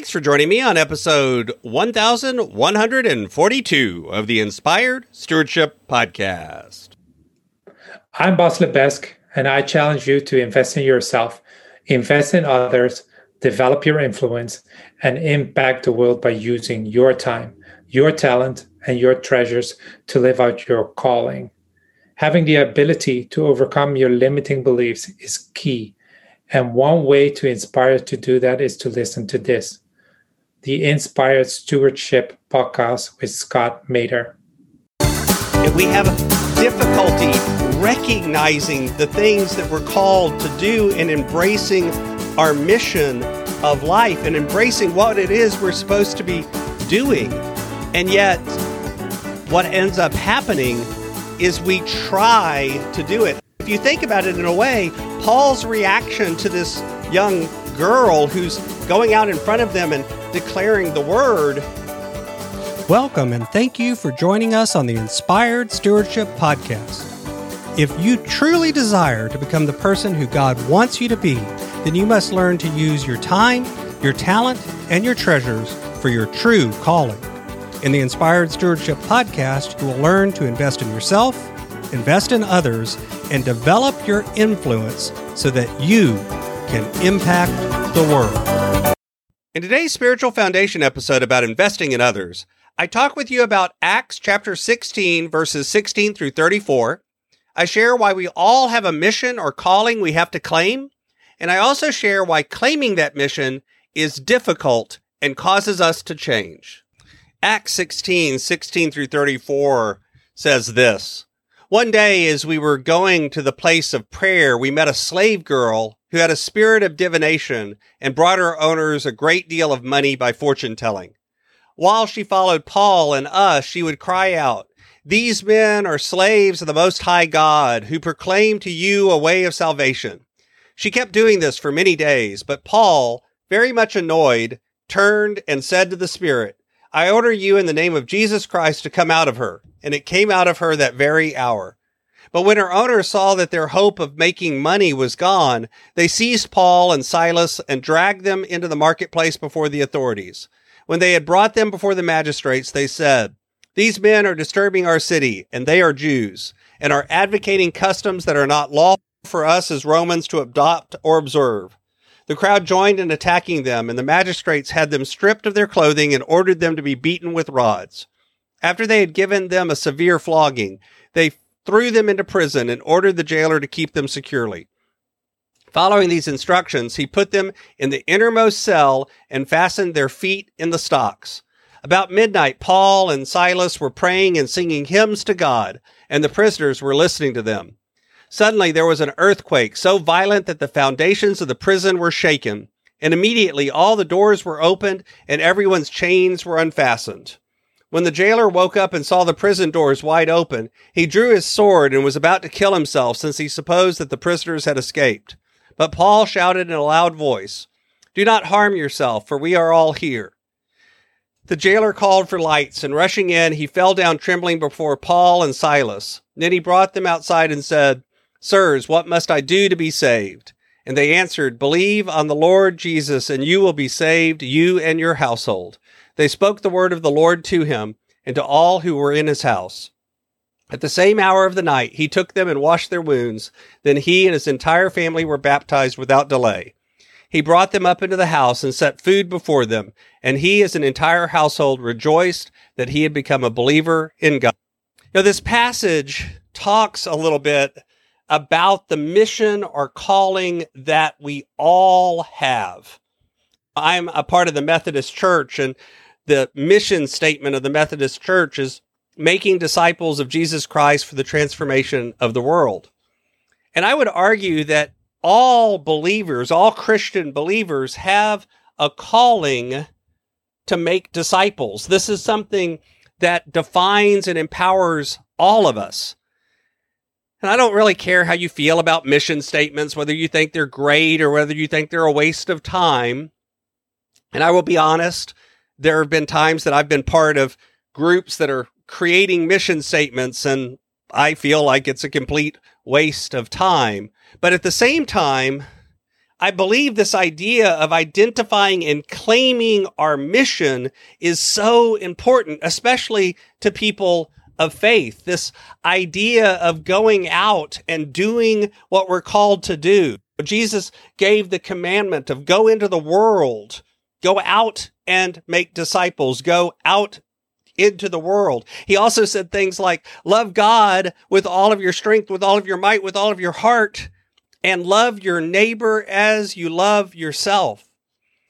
Thanks for joining me on episode 1142 of the Inspired Stewardship Podcast. I'm Boss Lebesk, and I challenge you to invest in yourself, invest in others, develop your influence, and impact the world by using your time, your talent, and your treasures to live out your calling. Having the ability to overcome your limiting beliefs is key. And one way to inspire to do that is to listen to this the Inspired Stewardship podcast with Scott Maderer. We have difficulty recognizing the things that we're called to do and embracing our mission of life and embracing what it is we're supposed to be doing. And yet, what ends up happening is we try to do it. If you think about it in a way, Paul's reaction to this young girl who's going out in front of them and declaring the word. Welcome and thank you for joining us on the Inspired Stewardship Podcast. If you truly desire to become the person who God wants you to be, then you must learn to use your time, your talent, and your treasures for your true calling. In the Inspired Stewardship Podcast, you will learn to invest in yourself, invest in others, and develop your influence so that you can impact the world. In today's Spiritual Foundation episode about investing in others, I talk with you about Acts chapter 16, verses 16 through 34. I share why we all have a mission or calling we have to claim. And I also share why claiming that mission is difficult and causes us to change. Acts 16, 16 through 34 says this. One day, as we were going to the place of prayer, we met a slave girl who had a spirit of divination and brought her owners a great deal of money by fortune telling. While she followed Paul and us, she would cry out, These men are slaves of the Most High God who proclaim to you a way of salvation. She kept doing this for many days, but Paul, very much annoyed, turned and said to the Spirit, I order you in the name of Jesus Christ to come out of her. And it came out of her that very hour. But when her owners saw that their hope of making money was gone, they seized Paul and Silas and dragged them into the marketplace before the authorities. When they had brought them before the magistrates, they said, These men are disturbing our city, and they are Jews, and are advocating customs that are not lawful for us as Romans to adopt or observe. The crowd joined in attacking them, and the magistrates had them stripped of their clothing and ordered them to be beaten with rods. After they had given them a severe flogging, they threw them into prison, and ordered the jailer to keep them securely. Following these instructions, he put them in the innermost cell and fastened their feet in the stocks. About midnight, Paul and Silas were praying and singing hymns to God, and the prisoners were listening to them. Suddenly there was an earthquake so violent that the foundations of the prison were shaken, and immediately all the doors were opened and everyone's chains were unfastened. When the jailer woke up and saw the prison doors wide open, he drew his sword and was about to kill himself since he supposed that the prisoners had escaped. But Paul shouted in a loud voice, Do not harm yourself, for we are all here. The jailer called for lights, and rushing in, he fell down trembling before Paul and Silas. Then he brought them outside and said, Sirs, what must I do to be saved? And they answered, Believe on the Lord Jesus, and you will be saved, you and your household. They spoke the word of the Lord to him and to all who were in his house. At the same hour of the night, he took them and washed their wounds. Then he and his entire family were baptized without delay. He brought them up into the house and set food before them, and he, as an entire household, rejoiced that he had become a believer in God. Now, this passage talks a little bit about the mission or calling that we all have. I'm a part of the Methodist Church, and the mission statement of the Methodist Church is making disciples of Jesus Christ for the transformation of the world. And I would argue that all believers, all Christian believers, have a calling to make disciples. This is something that defines and empowers all of us. And I don't really care how you feel about mission statements, whether you think they're great or whether you think they're a waste of time. And I will be honest, there have been times that I've been part of groups that are creating mission statements and I feel like it's a complete waste of time. But at the same time, I believe this idea of identifying and claiming our mission is so important, especially to people of faith. This idea of going out and doing what we're called to do. Jesus gave the commandment of go into the world, go out and make disciples, go out into the world. He also said things like love God with all of your strength, with all of your might, with all of your heart and love your neighbor as you love yourself.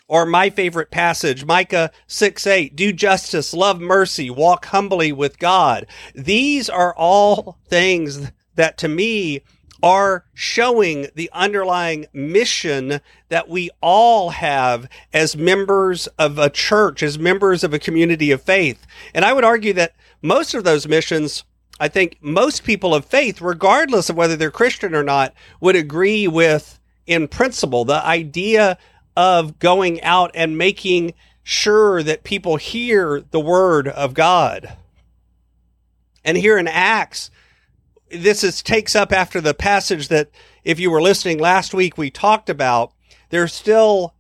Or my favorite passage, Micah 6 8, do justice, love mercy, walk humbly with God. These are all things that to me are showing the underlying mission that we all have as members of a church, as members of a community of faith. And I would argue that most of those missions I think most people of faith, regardless of whether they're Christian or not, would agree with in principle the idea of going out and making sure that people hear the word of God. And here in Acts, this is takes up after the passage that if you were listening last week we talked about. There's still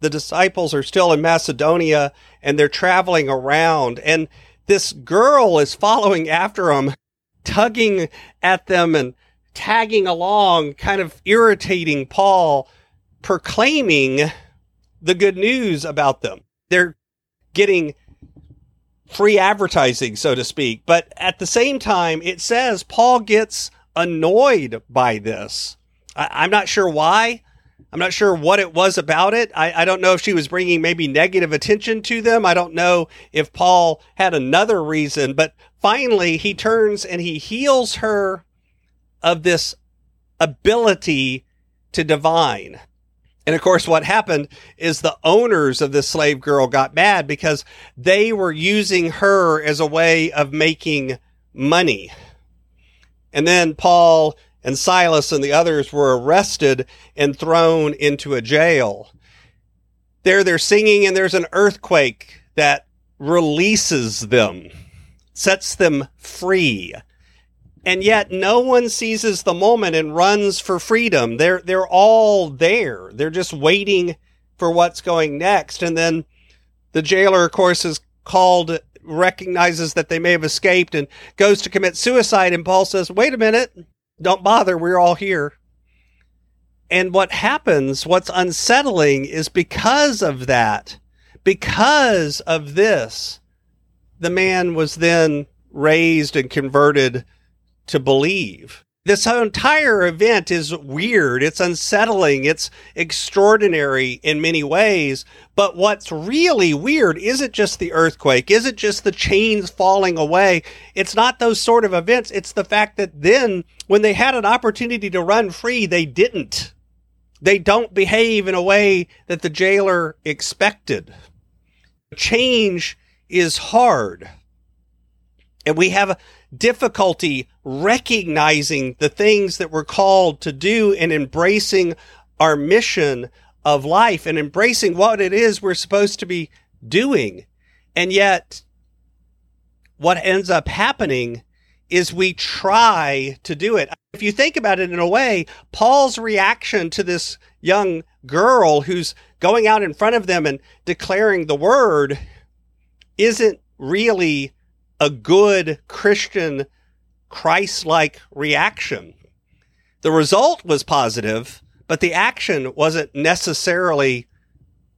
the disciples are still in Macedonia and they're traveling around and this girl is following after them tugging at them and tagging along, kind of irritating Paul, proclaiming the good news about them. They're getting free advertising, so to speak. But at the same time, it says Paul gets annoyed by this. I, am not sure why. I'm not sure what it was about it. I, I, don't know if she was bringing maybe negative attention to them. I don't know if Paul had another reason, but finally he turns and he heals her of this ability to divine. And of course, what happened is the owners of this slave girl got mad because they were using her as a way of making money. And then Paul and Silas and the others were arrested and thrown into a jail. There they're singing and there's an earthquake that releases them sets them free. And yet no one seizes the moment and runs for freedom. They're, they're all there. They're just waiting for what's going next. And then the jailer, of course, is called, recognizes that they may have escaped and goes to commit suicide. And Paul says, wait a minute. Don't bother. We're all here. And what happens, what's unsettling is because of that, because of this, the man was then raised and converted to believe. This entire event is weird. It's unsettling. It's extraordinary in many ways. But what's really weird isn't just the earthquake, isn't just the chains falling away. It's not those sort of events. It's the fact that then, when they had an opportunity to run free, they didn't. They don't behave in a way that the jailer expected. Change is hard. And we have difficulty recognizing the things that we're called to do and embracing our mission of life and embracing what it is we're supposed to be doing. And yet, what ends up happening is we try to do it. If you think about it in a way, Paul's reaction to this young girl who's going out in front of them and declaring the word isn't really a good Christian Christ like reaction. The result was positive, but the action wasn't necessarily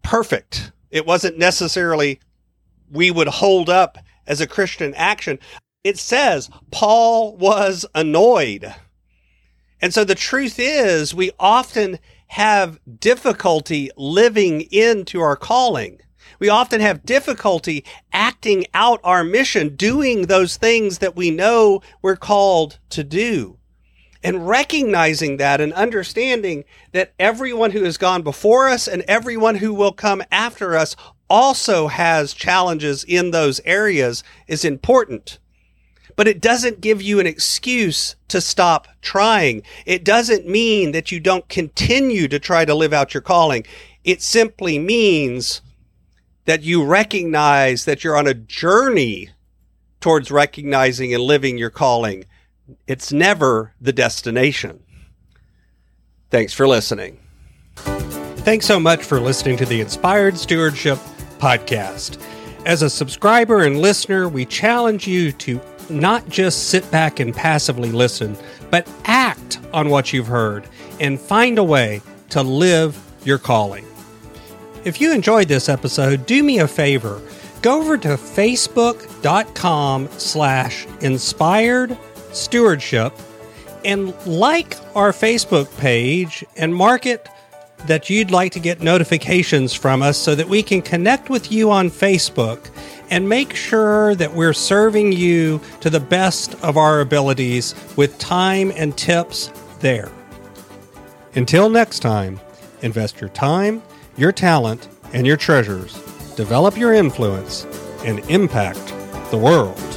perfect. It wasn't necessarily we would hold up as a Christian action. It says Paul was annoyed. And so the truth is, we often have difficulty living into our calling. We often have difficulty acting out our mission, doing those things that we know we're called to do. And recognizing that and understanding that everyone who has gone before us and everyone who will come after us also has challenges in those areas is important. But it doesn't give you an excuse to stop trying. It doesn't mean that you don't continue to try to live out your calling. It simply means that you recognize that you're on a journey towards recognizing and living your calling. It's never the destination. Thanks for listening. Thanks so much for listening to the Inspired Stewardship Podcast. As a subscriber and listener, we challenge you to not just sit back and passively listen, but act on what you've heard and find a way to live your calling. If you enjoyed this episode, do me a favor. Go over to facebook.com slash inspired stewardship and like our Facebook page and mark it that you'd like to get notifications from us so that we can connect with you on Facebook and make sure that we're serving you to the best of our abilities with time and tips there. Until next time, invest your time, your talent, and your treasures, develop your influence, and impact the world.